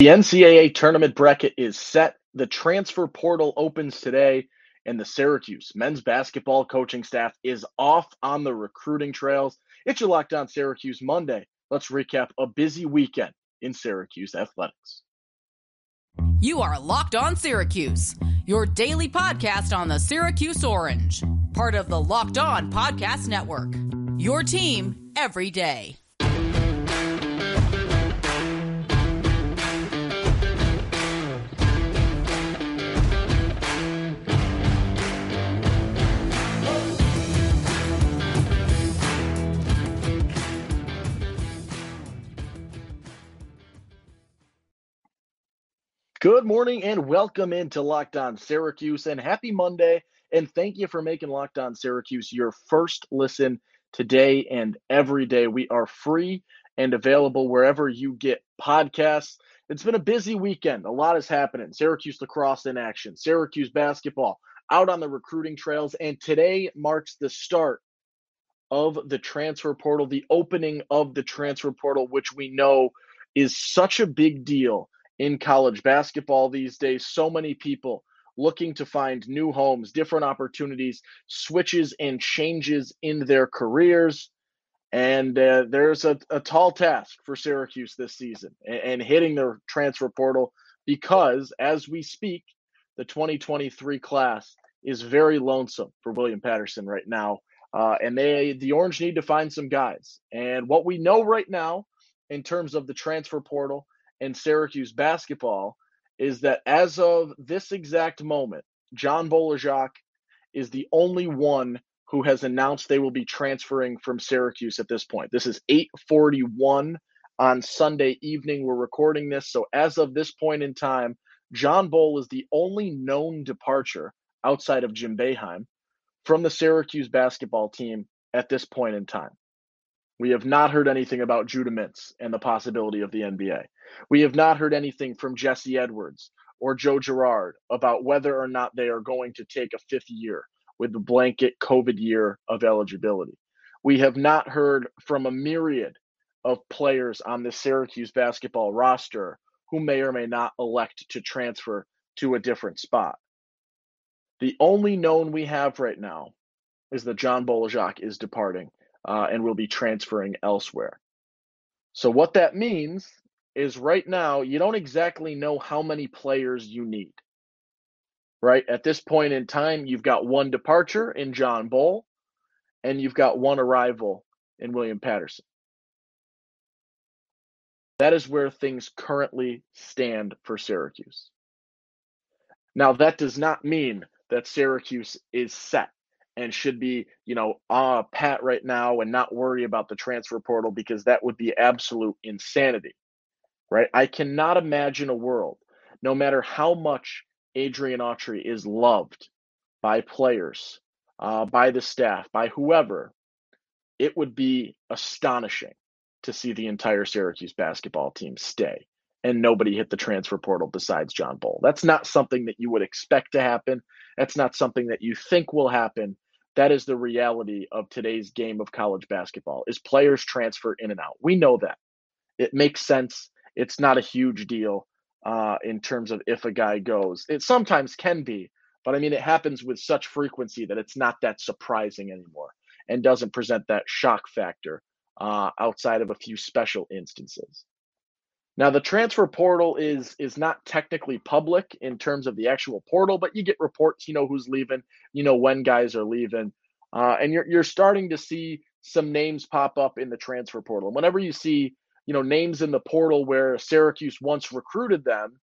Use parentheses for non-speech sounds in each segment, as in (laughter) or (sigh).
The NCAA tournament bracket is set. The transfer portal opens today, and the Syracuse men's basketball coaching staff is off on the recruiting trails. It's your Locked On Syracuse Monday. Let's recap a busy weekend in Syracuse athletics. You are Locked On Syracuse, your daily podcast on the Syracuse Orange, part of the Locked On Podcast Network. Your team every day. Good morning and welcome into Locked On Syracuse and happy Monday. And thank you for making Locked On Syracuse your first listen today and every day. We are free and available wherever you get podcasts. It's been a busy weekend. A lot is happening. Syracuse lacrosse in action, Syracuse basketball out on the recruiting trails. And today marks the start of the transfer portal, the opening of the transfer portal, which we know is such a big deal in college basketball these days. So many people looking to find new homes, different opportunities, switches and changes in their careers. And uh, there's a, a, tall task for Syracuse this season and, and hitting their transfer portal because as we speak, the 2023 class is very lonesome for William Patterson right now. Uh, and they, the Orange need to find some guys. And what we know right now in terms of the transfer portal in Syracuse basketball is that as of this exact moment, John Bol Ajak is the only one who has announced they will be transferring from Syracuse at this point. This is 841 on Sunday evening. We're recording this. So as of this point in time, John Bol is the only known departure outside of Jim Boeheim from the Syracuse basketball team at this point in time. We have not heard anything about Judah Mintz and the possibility of the NBA. We have not heard anything from Jesse Edwards or Joe Girard about whether or not they are going to take a fifth year with the blanket COVID year of eligibility. We have not heard from a myriad of players on the Syracuse basketball roster who may or may not elect to transfer to a different spot. The only known we have right now is that John Bol Ajak is departing uh, and will be transferring elsewhere. So, what that means is right now, you don't exactly know how many players you need. Right? At this point in time, you've got one departure in John Bol and you've got one arrival in William Patterson. That is where things currently stand for Syracuse. Now, that does not mean that Syracuse is set and should be, you know, uh, pat right now and not worry about the transfer portal because that would be absolute insanity, right? I cannot imagine a world, no matter how much Adrian Autry is loved by players, uh, by the staff, by whoever, it would be astonishing to see the entire Syracuse basketball team stay and nobody hit the transfer portal besides John Bol. That's not something that you would expect to happen. That's not something that you think will happen that is the reality of today's game of college basketball is players transfer in and out we know that it makes sense it's not a huge deal uh, in terms of if a guy goes it sometimes can be but i mean it happens with such frequency that it's not that surprising anymore and doesn't present that shock factor uh, outside of a few special instances now the transfer portal is is not technically public in terms of the actual portal, but you get reports. You know who's leaving. You know when guys are leaving, uh, and you're you're starting to see some names pop up in the transfer portal. Whenever you see you know names in the portal where Syracuse once recruited them,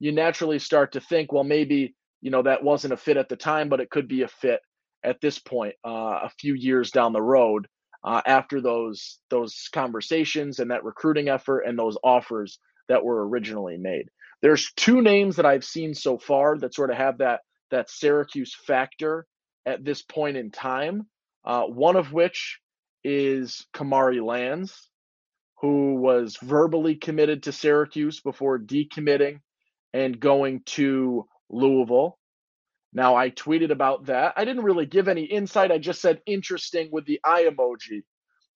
you naturally start to think, well, maybe you know that wasn't a fit at the time, but it could be a fit at this point, uh, a few years down the road uh, after those those conversations and that recruiting effort and those offers that were originally made. There's two names that I've seen so far that sort of have that that Syracuse factor at this point in time. Uh, one of which is Kamari Lands, who was verbally committed to Syracuse before decommitting and going to Louisville. Now, I tweeted about that. I didn't really give any insight. I just said interesting with the eye emoji.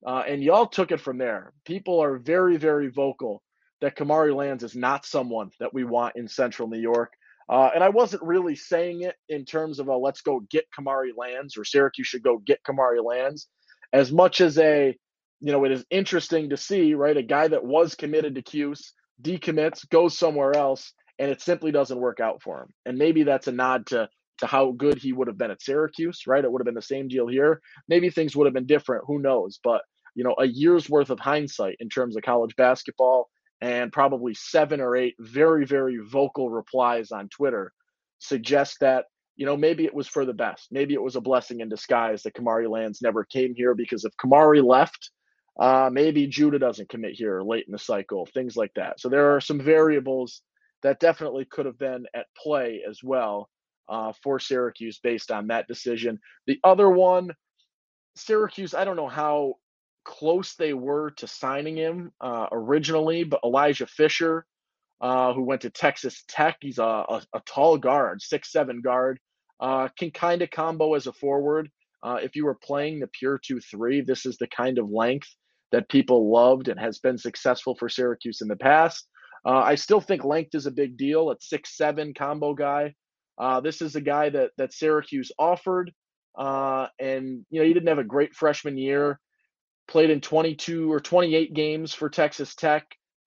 Uh, and y'all took it from there. People are very, very vocal that Kamari Lands is not someone that we want in Central New York. Uh, and I wasn't really saying it in terms of a let's go get Kamari Lands or Syracuse should go get Kamari Lands, as much as a, you know, it is interesting to see, right? A guy that was committed to Cuse decommits, goes somewhere else, and it simply doesn't work out for him. And maybe that's a nod to to how good he would have been at Syracuse, right? It would have been the same deal here. Maybe things would have been different. Who knows? But you know, a year's worth of hindsight in terms of college basketball and probably seven or eight very, very vocal replies on Twitter suggest that, you know, maybe it was for the best. Maybe it was a blessing in disguise that Kamari Lands never came here because if Kamari left, uh, maybe Judah doesn't commit here late in the cycle, things like that. So there are some variables that definitely could have been at play as well uh, for Syracuse based on that decision. The other one, Syracuse, I don't know how close they were to signing him uh, originally, but Elijah Fisher, uh, who went to Texas Tech, he's a, a, a tall guard, six seven guard, uh, can kind of combo as a forward. Uh, if you were playing the pure two three, this is the kind of length that people loved and has been successful for Syracuse in the past. Uh, I still think length is a big deal. At six seven combo guy, uh, this is a guy that that Syracuse offered, and you know he didn't have a great freshman year played in 22 or 28 games for Texas Tech,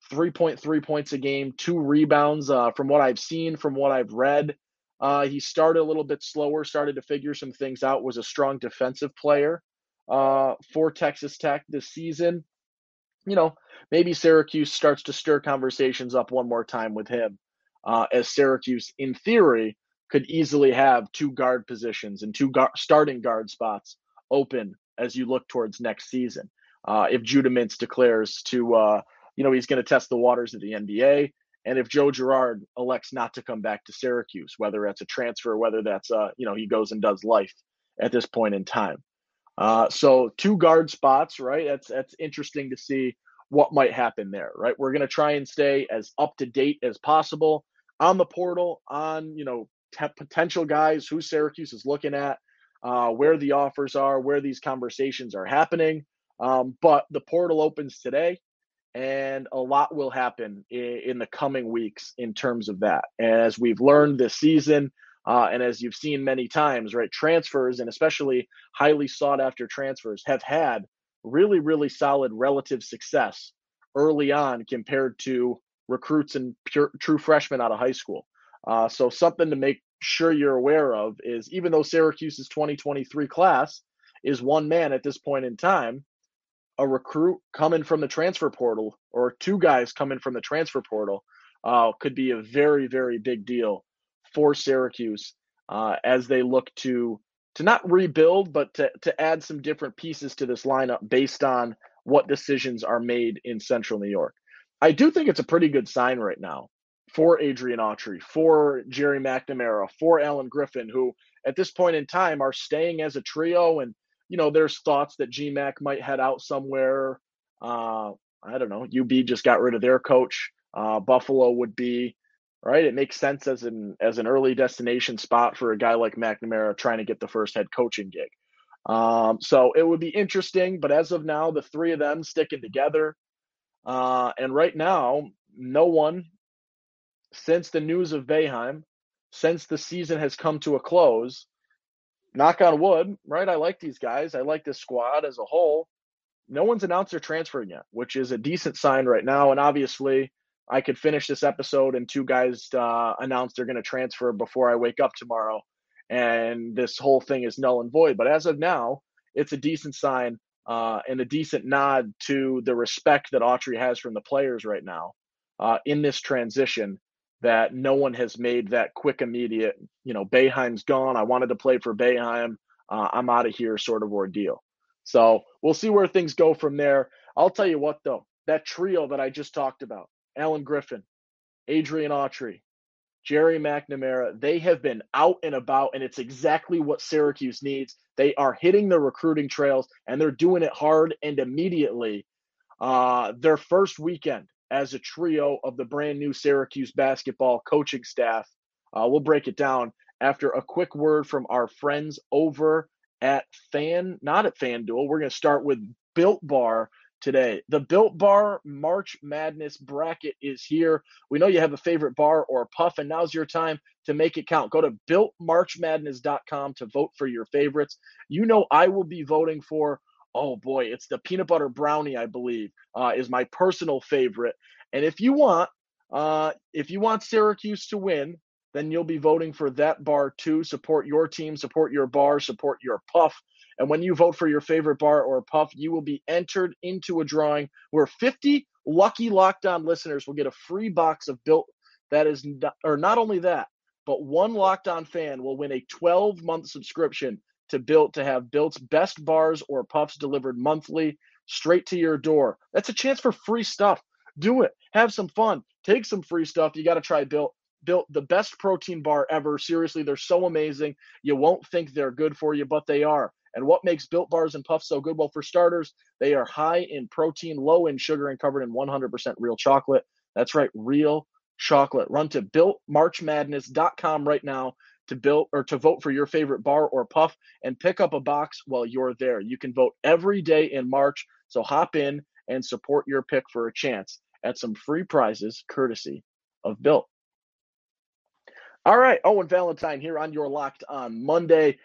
3.3 points a game, two rebounds. Uh, from what I've seen, from what I've read, uh, he started a little bit slower, started to figure some things out, was a strong defensive player uh, for Texas Tech this season. You know, maybe Syracuse starts to stir conversations up one more time with him, uh, as Syracuse, in theory, could easily have two guard positions and two starting guard spots open as you look towards next season. Uh, if Judah Mintz declares to, uh, you know, he's going to test the waters of the NBA, and if Joe Girard elects not to come back to Syracuse, whether that's a transfer, whether that's, uh, you know, he goes and does life at this point in time. Uh, so two guard spots, right? That's that's interesting to see what might happen there, right? We're going to try and stay as up to date as possible on the portal, on you know potential guys who Syracuse is looking at, uh, where the offers are, where these conversations are happening. Um, but the portal opens today, and a lot will happen in, in, the coming weeks in terms of that. As we've learned this season, uh, and as you've seen many times, right, transfers and especially highly sought after transfers have had really, really solid relative success early on compared to recruits and pure, true freshmen out of high school. Uh, so something to make sure you're aware of is even though Syracuse's 2023 class is one man at this point in time, a recruit coming from the transfer portal or two guys coming from the transfer portal uh, could be a very, very big deal for Syracuse uh, as they look to to not rebuild, but to, to add some different pieces to this lineup based on what decisions are made in Central New York. I do think it's a pretty good sign right now for Adrian Autry, for Jerry McNamara, for Allen Griffin, who at this point in time are staying as a trio. And, you know, there's thoughts that GMAC might head out somewhere. Uh, I don't know. UB just got rid of their coach. Uh, Buffalo would be right. It makes sense as an as an early destination spot for a guy like McNamara trying to get the first head coaching gig. Um, so it would be interesting. But as of now, the three of them sticking together. Uh, and right now, no one since the news of Boeheim, since the season has come to a close, knock on wood, right? I like these guys. I like this squad as a whole. No one's announced their transfer yet, which is a decent sign right now. And obviously, I could finish this episode and two guys uh, announce they're going to transfer before I wake up tomorrow, and this whole thing is null and void. But as of now, it's a decent sign uh, and a decent nod to the respect that Autry has from the players right now uh, in this transition that no one has made that quick, immediate, you know, Boeheim's gone. I wanted to play for Boeheim. Uh, I'm out of here sort of ordeal. So we'll see where things go from there. I'll tell you what, though, that trio that I just talked about Allen Griffin, Adrian Autry, Jerry McNamara, they have been out and about, and it's exactly what Syracuse needs. They are hitting the recruiting trails, and they're doing it hard and immediately. Uh, their first weekend as a trio of the brand new Syracuse basketball coaching staff. Uh, we'll break it down after a quick word from our friends over at Fan, not at FanDuel. We're going to start with Built Bar. Today. The Built Bar March Madness bracket is here. We know you have a favorite bar or a puff, and now's your time to make it count. Go to builtmarchmadness.com to vote for your favorites. You know, I will be voting for, oh boy, it's the peanut butter brownie, I believe, uh, is my personal favorite. And if you want, uh, if you want Syracuse to win, then you'll be voting for that bar too. Support your team, support your bar, support your puff. And when you vote for your favorite bar or puff, you will be entered into a drawing where 50 lucky Locked On listeners will get a free box of Built. That is, not, or not only that, but one Locked On fan will win a 12 month subscription to Built to have Built's best bars or puffs delivered monthly straight to your door. That's a chance for free stuff. Do it. Have some fun. Take some free stuff. You got to try Built. Built the best protein bar ever. Seriously, they're so amazing. You won't think they're good for you, but they are. And what makes Built Bars and Puffs so good? Well, for starters, they are high in protein, low in sugar, and covered in 100% real chocolate. That's right, real chocolate. Run to builtmarchmadness.com right now to build or to vote for your favorite bar or puff and pick up a box while you're there. You can vote every day in March, so hop in and support your pick for a chance at some free prizes courtesy of Built. All right, Owen Valentine here on your Locked on Monday.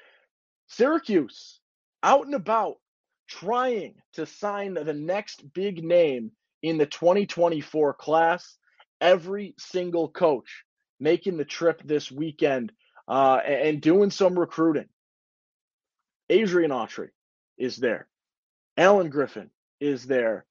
Syracuse out and about trying to sign the next big name in the 2024 class. Every single coach making the trip this weekend uh, and doing some recruiting. Adrian Autry is there. Allen Griffin is there.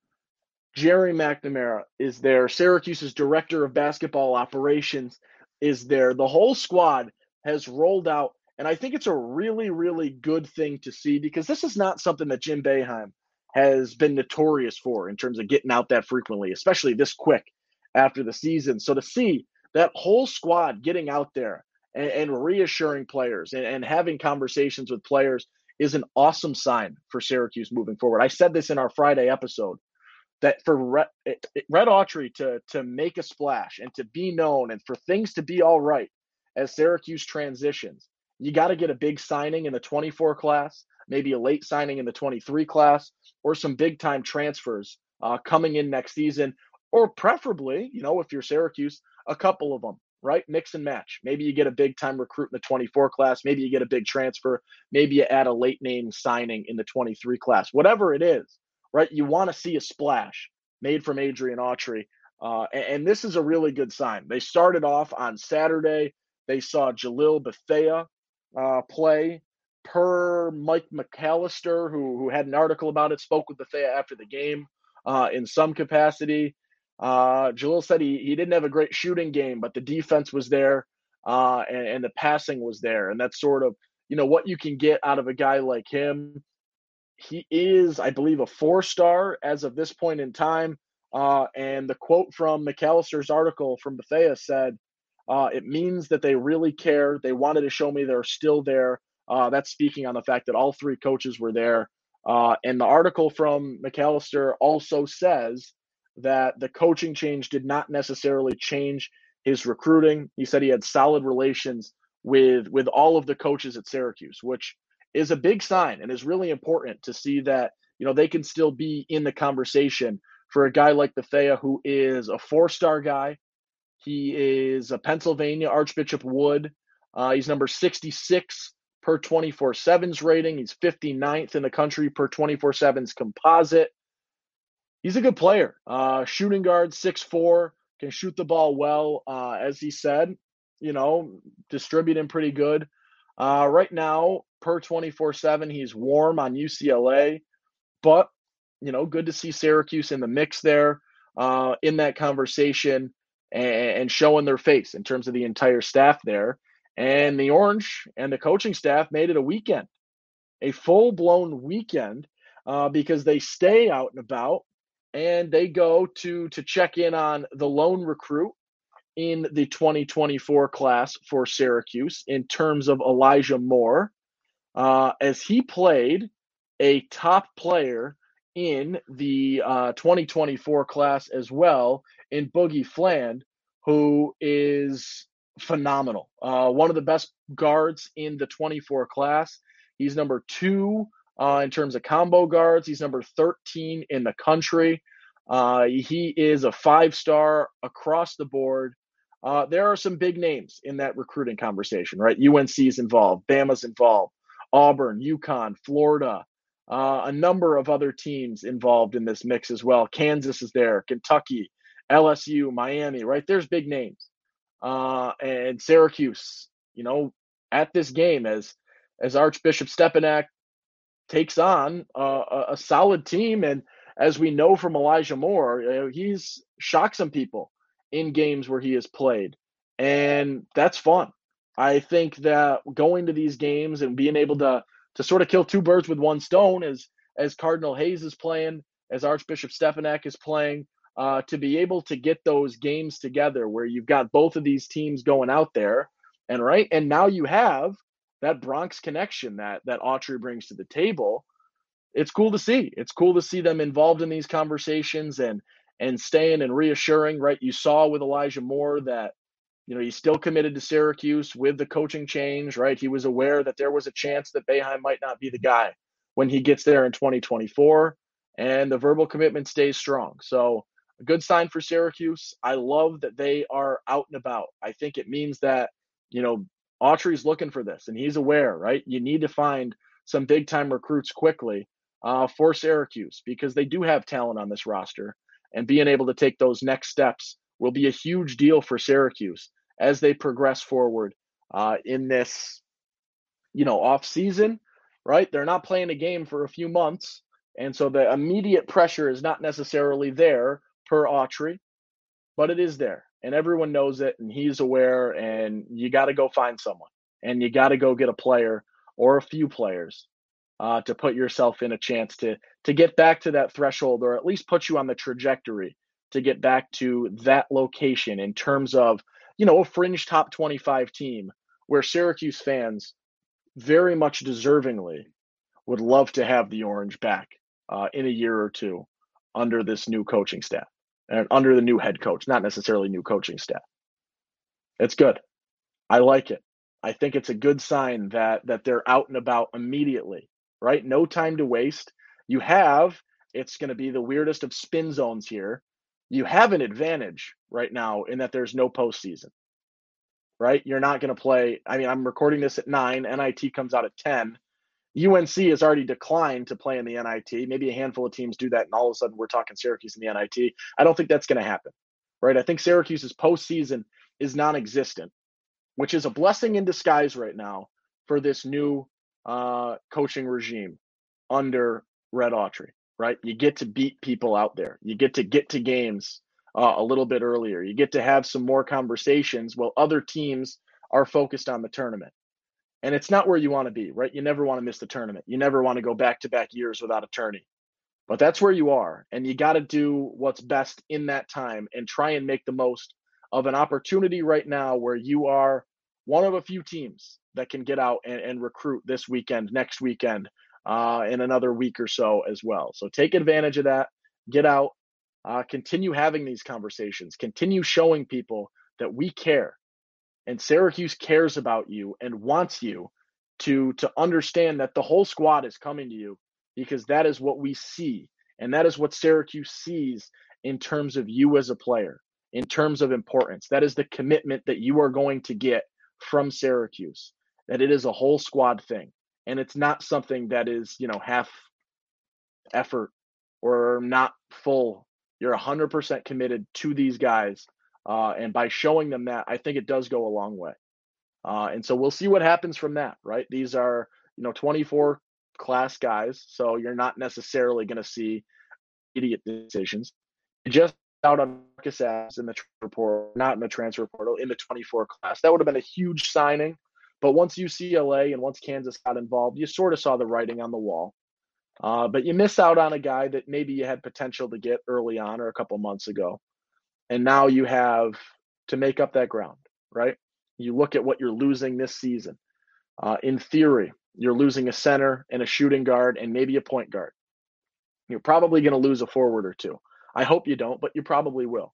Jerry McNamara is there. Syracuse's director of basketball operations is there. The whole squad has rolled out and I think it's a really, really good thing to see because this is not something that Jim Boeheim has been notorious for in terms of getting out that frequently, especially this quick after the season. So to see that whole squad getting out there and, and reassuring players and, and having conversations with players is an awesome sign for Syracuse moving forward. I said this in our Friday episode that for Red, eh, eh, Red Autry to to make a splash and to be known and for things to be all right as Syracuse transitions, you got to get a big signing in the 24 class, maybe a late signing in the 23 class, or some big time transfers uh, coming in next season, or preferably, you know, if you're Syracuse, a couple of them, right? Mix and match. Maybe you get a big time recruit in the 24 class. Maybe you get a big transfer. Maybe you add a late name signing in the 23 class. Whatever it is, right? You want to see a splash made from Adrian Autry. Uh, and, and, this is a really good sign. They started off on Saturday. They saw Jalil Bethea uh, play per Mike McAllister, who who had an article about it, spoke with Bethea after the game uh, in some capacity. Uh, Jalil said he, he didn't have a great shooting game, but the defense was there uh, and, and the passing was there. And that's sort of, you know, what you can get out of a guy like him. He is, I believe, a four star as of this point in time. Uh, and the quote from McAllister's article from Bethea said, uh, it means that they really care. They wanted to show me they're still there. Uh, that's speaking on the fact that all three coaches were there. Uh, and the article from McAllister also says that the coaching change did not necessarily change his recruiting. He said he had solid relations with with all of the coaches at Syracuse, which is a big sign and is really important to see that you know they can still be in the conversation for a guy like Bethea who is a four-star guy he is a Pennsylvania Archbishop Wood. Uh, he's number 66 per 24 7's rating. He's 59th in the country per 24 7's composite. He's a good player. Uh, shooting guard, 6'4, can shoot the ball well, uh, as he said, you know, distributing pretty good. Uh, right now, per 24 7, he's warm on UCLA, but, you know, good to see Syracuse in the mix there uh, in that conversation and, showing their face in terms of the entire staff there. And the Orange and the coaching staff made it a weekend, a full blown weekend, uh, because they stay out and about and they go to to check in on the lone recruit in the 2024 class for Syracuse in terms of Elijah Moore, uh, as he played a top player in the uh, 2024 class as well in Boogie Fland, who is phenomenal. Uh, one of the best guards in the 24 class. He's number two uh, in terms of combo guards. He's number 13 in the country. Uh, he is a five star across the board. Uh, there are some big names in that recruiting conversation, right? UNC is involved, Bama's involved, Auburn, UConn, Florida, uh, a number of other teams involved in this mix as well. Kansas is there, Kentucky, LSU, Miami, right? There's big names. Uh, and Syracuse, you know, at this game as as Archbishop Stepinac takes on a, a solid team, and as we know from Elijah Moore, he's shocked some people in games where he has played, and that's fun. I think that going to these games and being able to to sort of kill two birds with one stone, as as Cardinal Hayes is playing, as Archbishop Stepinac is playing, uh, to be able to get those games together where you've got both of these teams going out there, and right, and now you have that Bronx connection that that Autry brings to the table. It's cool to see. It's cool to see them involved in these conversations and and staying and reassuring. Right, you saw with Elijah Moore that you know, he's still committed to Syracuse with the coaching change, right? He was aware that there was a chance that Boeheim might not be the guy when he gets there in 2024, and the verbal commitment stays strong. So, a good sign for Syracuse. I love that they are out and about. I think it means that, you know, Autry's looking for this and he's aware, right? You need to find some big time recruits quickly uh, for Syracuse because they do have talent on this roster, and being able to take those next steps will be a huge deal for Syracuse as they progress forward uh, in this, you know, off season. Right, they're not playing a game for a few months, and so the immediate pressure is not necessarily there per Autry, but it is there, and everyone knows it, and he's aware. And you got to go find someone, and you got to go get a player or a few players uh, to put yourself in a chance to to get back to that threshold, or at least put you on the trajectory to get back to that location in terms of, you know, a fringe top 25 team where Syracuse fans very much deservingly would love to have the Orange back uh, in a year or two under this new coaching staff and under the new head coach, not necessarily new coaching staff. It's good. I like it. I think it's a good sign that that they're out and about immediately, right? No time to waste. You have it's going to be the weirdest of spin zones here you have an advantage right now in that there's no postseason. Right? You're not going to play. I mean, I'm recording this at nine. NIT comes out at 10. UNC has already declined to play in the NIT. Maybe a handful of teams do that, and all of a sudden we're talking Syracuse in the NIT. I don't think that's going to happen. Right? I think Syracuse's postseason is non existent, which is a blessing in disguise right now for this new uh, coaching regime under Red Autry right? You get to beat people out there. You get to get to games uh, a little bit earlier. You get to have some more conversations while other teams are focused on the tournament. And it's not where you want to be, right? You never want to miss the tournament. You never want to go back to back years without a tourney. But that's where you are. And you got to do what's best in that time and try and make the most of an opportunity right now where you are one of a few teams that can get out and, and recruit this weekend, next weekend, uh, in another week or so as well. So take advantage of that. Get out. Uh, continue having these conversations. Continue showing people that we care, and Syracuse cares about you and wants you to to understand that the whole squad is coming to you because that is what we see, and that is what Syracuse sees in terms of you as a player, in terms of importance. That is the commitment that you are going to get from Syracuse. That it is a whole squad thing and it's not something that is you know half effort or not full you're 100% committed to these guys uh, and by showing them that i think it does go a long way uh, and so we'll see what happens from that right these are you know 24 class guys so you're not necessarily going to see idiot decisions just out on Marcus Adams in the report, not in the transfer portal, in the 24 class. That would have been a huge signing but once UCLA and once Kansas got involved, you sort of saw the writing on the wall. Uh, but you miss out on a guy that maybe you had potential to get early on or a couple months ago. And now you have to make up that ground, right? You look at what you're losing this season. Uh, in theory, you're losing a center and a shooting guard and maybe a point guard. You're probably going to lose a forward or two. I hope you don't, but you probably will.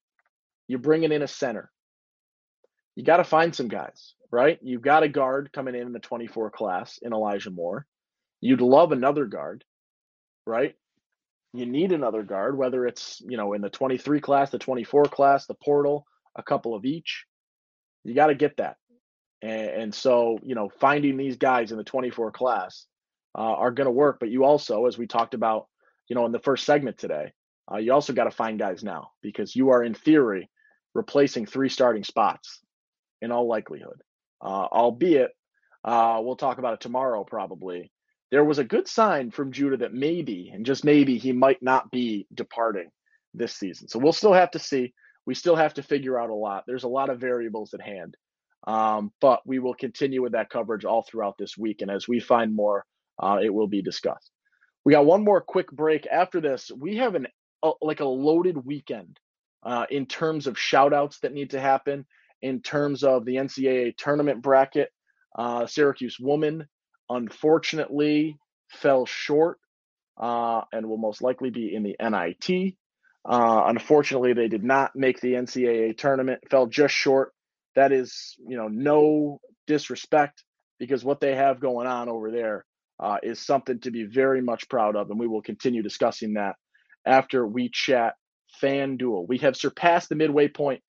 You're bringing in a center. You got to find some guys right? You've got a guard coming in in the 24 class in Elijah Moore. You'd love another guard, right? You need another guard, whether it's, you know, in the 23 class, the 24 class, the portal, a couple of each. You got to get that. And, and, so, you know, finding these guys in the 24 class uh, are going to work. But you also, as we talked about, you know, in the first segment today, uh, you also got to find guys now because you are, in theory, replacing three starting spots in all likelihood. Uh, albeit, uh, we'll talk about it tomorrow probably. There was a good sign from Judah that maybe, and just maybe, he might not be departing this season. So we'll still have to see. We still have to figure out a lot. There's a lot of variables at hand. Um, but we will continue with that coverage all throughout this week. And as we find more, uh, it will be discussed. We got one more quick break. After this, we have an like a loaded weekend uh, in terms of shout outs that need to happen, in terms of the NCAA tournament bracket. Uh, Syracuse woman, unfortunately, fell short uh, and will most likely be in the NIT. Uh, unfortunately, they did not make the NCAA tournament, fell just short. That is, you know, no disrespect because what they have going on over there uh, is something to be very much proud of, and we will continue discussing that after we chat FanDuel. We have surpassed the midway point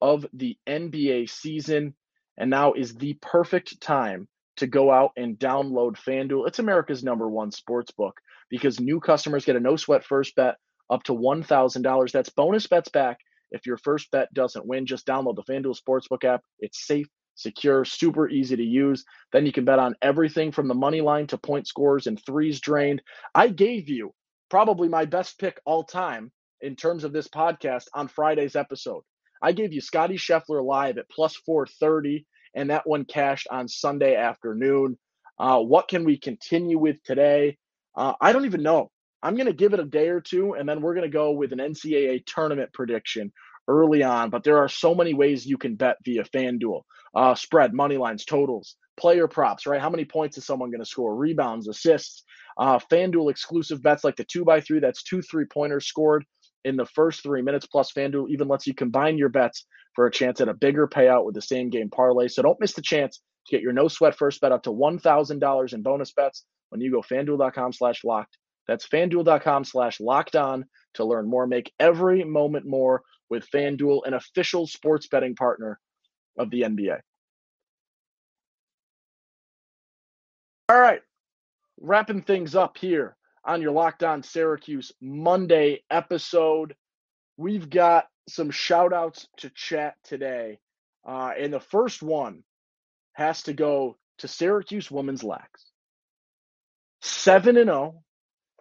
of the NBA season, and now is the perfect time to go out and download FanDuel. It's America's number one sports book because new customers get a no sweat first bet up to $1,000. That's bonus bets back if your first bet doesn't win. Just download the FanDuel Sportsbook app. It's safe, secure, super easy to use. Then you can bet on everything from the money line to point scores and threes drained. I gave you probably my best pick all time in terms of this podcast on Friday's episode. I gave you Scotty Scheffler live at plus 430, and that one cashed on Sunday afternoon. Uh, what can we continue with today? Uh, I don't even know. I'm going to give it a day or two, and then we're going to go with an NCAA tournament prediction early on. But there are so many ways you can bet via FanDuel uh, spread, money lines, totals, player props, right? How many points is someone going to score? Rebounds, assists, uh, FanDuel exclusive bets like the two by three. That's two three pointers scored in the first three minutes. Plus, FanDuel even lets you combine your bets for a chance at a bigger payout with the same game parlay. So don't miss the chance to get your no sweat first bet up to $1,000 in bonus bets when you go fanduel.com slash locked. That's fanduel.com slash locked on to learn more. Make every moment more with FanDuel, an official sports betting partner of the NBA. All right, wrapping things up here on your Locked On Syracuse Monday episode. We've got some shout outs to chat today. Uh, and the first one has to go to Syracuse Women's Lax. 7 and 0.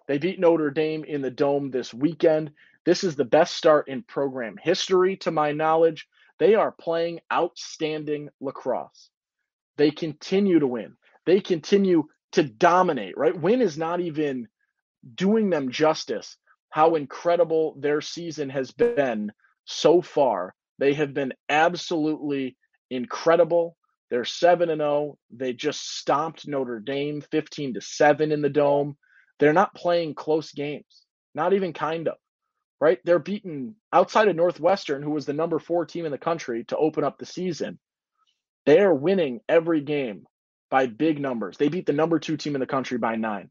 They beat Notre Dame in the Dome this weekend. This is the best start in program history, to my knowledge. They are playing outstanding lacrosse. They continue to win. They continue to dominate, right? Win is not even doing them justice how incredible their season has been so far. They have been absolutely incredible. They're 7 and 0. They just stomped Notre Dame 15 to 7 in the dome. They're not playing close games. Not even kind of. Right? They're beaten outside of Northwestern who was the number 4 team in the country to open up the season. They are winning every game by big numbers. They beat the number 2 team in the country by 9.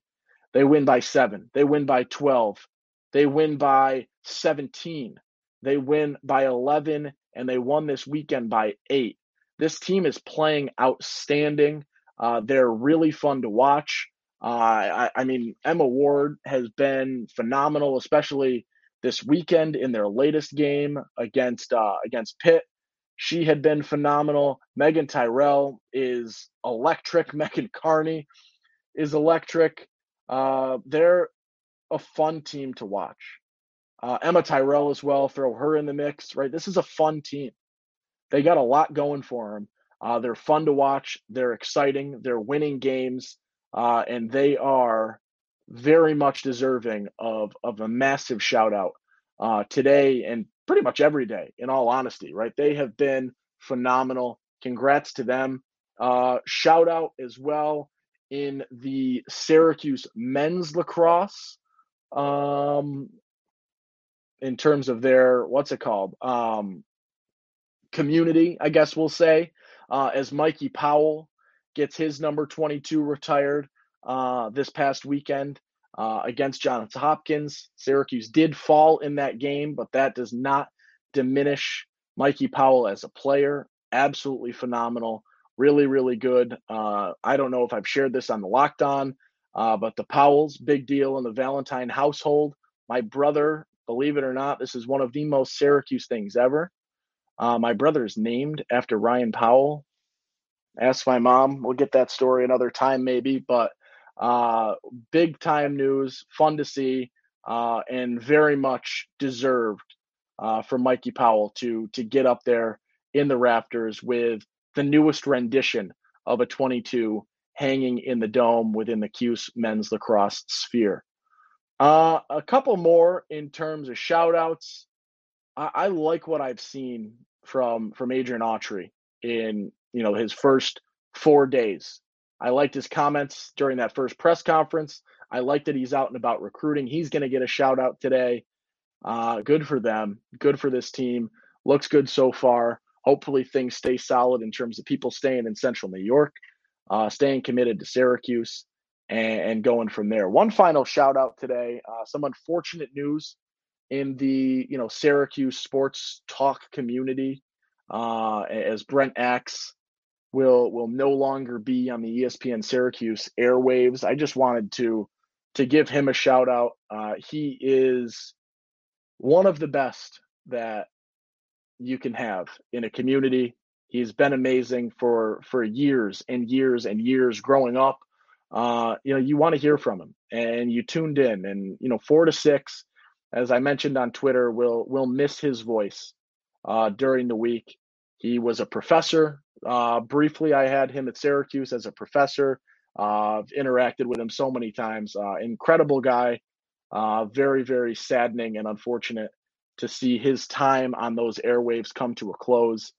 They win by 7. They win by 12. They win by 17. They win by 11 and they won this weekend by 8. This team is playing outstanding. Uh, they're really fun to watch. Uh, I, I, mean, Emma Ward has been phenomenal, especially this weekend in their latest game against uh, against Pitt. She had been phenomenal. Meaghan Tyrrell is electric. (laughs) Megan Carney is electric. Uh, they're a fun team to watch. Uh, Emma Tyrrell as well, throw her in the mix, right? This is a fun team. They got a lot going for them. Uh, they're fun to watch. They're exciting. They're winning games, uh, and they are very much deserving of of a massive shout out uh, today and pretty much every day. In all honesty, right? They have been phenomenal. Congrats to them. Uh, shout out as well in the Syracuse men's lacrosse. Um, in terms of their what's it called um, community, I guess we'll say, uh, as Mikey Powell gets his number 22 retired. uh, this past weekend uh, against Johns Hopkins. Syracuse did fall in that game, but that does not diminish Mikey Powell as a player. Absolutely phenomenal. Really, really good. Uh, I don't know if I've shared this on the Locked On, uh, but the Powells, big deal in the Valentine household. My brother, believe it or not, this is one of the most Syracuse things ever. Uh, my brother is named after Ryan Powell. Ask my mom. We'll get that story another time, maybe. But uh, big time news, fun to see, uh, and very much deserved uh, for Mikey Powell to to get up there in the rafters with the newest rendition of a 22 hanging in the dome within the Cuse men's lacrosse sphere. Uh, a couple more in terms of shout outs. I, I like what I've seen from from Adrian Autry in you know his first four days. I liked his comments during that first press conference. I like that he's out and about recruiting. He's going to get a shout out today. Uh, good for them. Good for this team. Looks good so far. Hopefully things stay solid in terms of people staying in Central New York, uh, staying committed to Syracuse, and, and, going from there. One final shout out today. Uh, some unfortunate news in the you know Syracuse sports talk community uh, as Brent Axe will will no longer be on the ESPN Syracuse airwaves. I just wanted to to give him a shout out. Uh, he is one of the best that you can have in a community. He's been amazing for for years and years and years growing up. Uh, you know, you want to hear from him, and you tuned in, and you know, four to six as I mentioned on Twitter, will will miss his voice uh, during the week. He was a professor. Uh, briefly, I had him at Syracuse as a professor. Uh, I've interacted with him so many times. Uh, incredible guy. Uh, very, very saddening and unfortunate to see his time on those airwaves come to a close.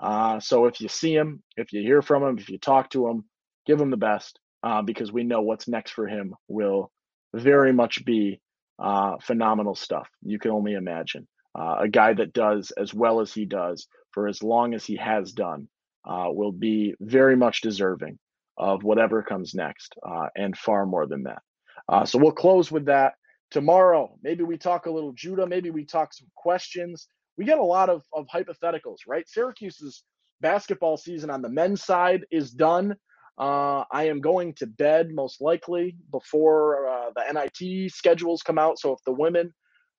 Uh, so if you see him, if you hear from him, if you talk to him, give him the best because we know what's next for him will very much be uh, phenomenal stuff. You can only imagine. Uh, a guy that does as well as he does for as long as he has done uh, will be very much deserving of whatever comes next uh, and far more than that. Uh, so we'll close with that. Tomorrow, maybe we talk a little Judah, maybe we talk some questions. We get a lot of, of hypotheticals, right? Syracuse's basketball season on the men's side is done. Uh, I am going to bed most likely before uh, the NIT schedules come out. So if the women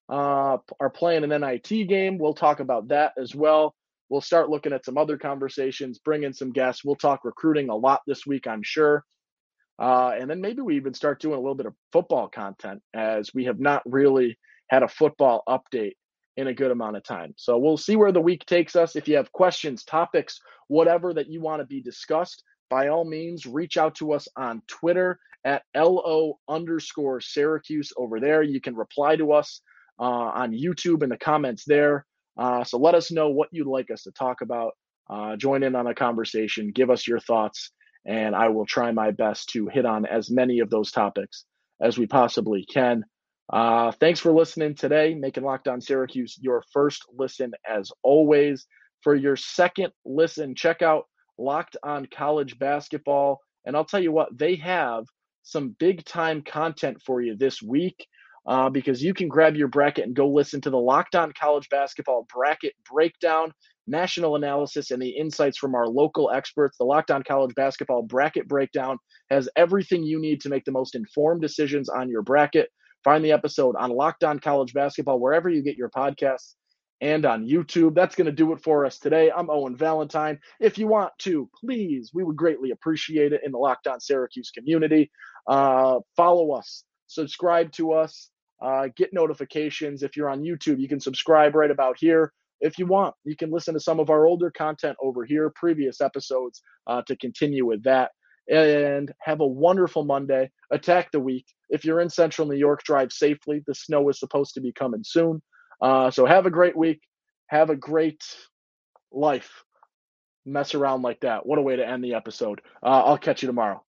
uh, are playing an NIT game, we'll talk about that as well. We'll start looking at some other conversations, bring in some guests. We'll talk recruiting a lot this week, I'm sure. Uh, and then maybe we even start doing a little bit of football content as we have not really had a football update in a good amount of time. So we'll see where the week takes us. If you have questions, topics, whatever that you want to be discussed, by all means, reach out to us on Twitter at LO underscore Syracuse over there. You can reply to us uh, on YouTube in the comments there. Uh, so let us know what you'd like us to talk about. Uh, join in on a conversation, give us your thoughts, and I will try my best to hit on as many of those topics as we possibly can. Uh, thanks for listening today, making Locked On Syracuse your first listen as always. For your second listen, check out Locked on College Basketball. And I'll tell you what, they have some big time content for you this week uh, because you can grab your bracket and go listen to the Locked on College Basketball bracket breakdown, national analysis, and the insights from our local experts. The Locked on College Basketball bracket breakdown has everything you need to make the most informed decisions on your bracket. Find the episode on Locked on College Basketball wherever you get your podcasts and on YouTube. That's going to do it for us today. I'm Owen Valentine. If you want to, please, we would greatly appreciate it in the Locked On Syracuse community. Uh, follow us, subscribe to us, uh, get notifications. If you're on YouTube, you can subscribe right about here. If you want, you can listen to some of our older content over here, previous episodes, uh, to continue with that. And have a wonderful Monday. Attack the week. If you're in central New York, drive safely. The snow is supposed to be coming soon. Uh, so have a great week. Have a great life. Mess around like that. What a way to end the episode. Uh, I'll catch you tomorrow.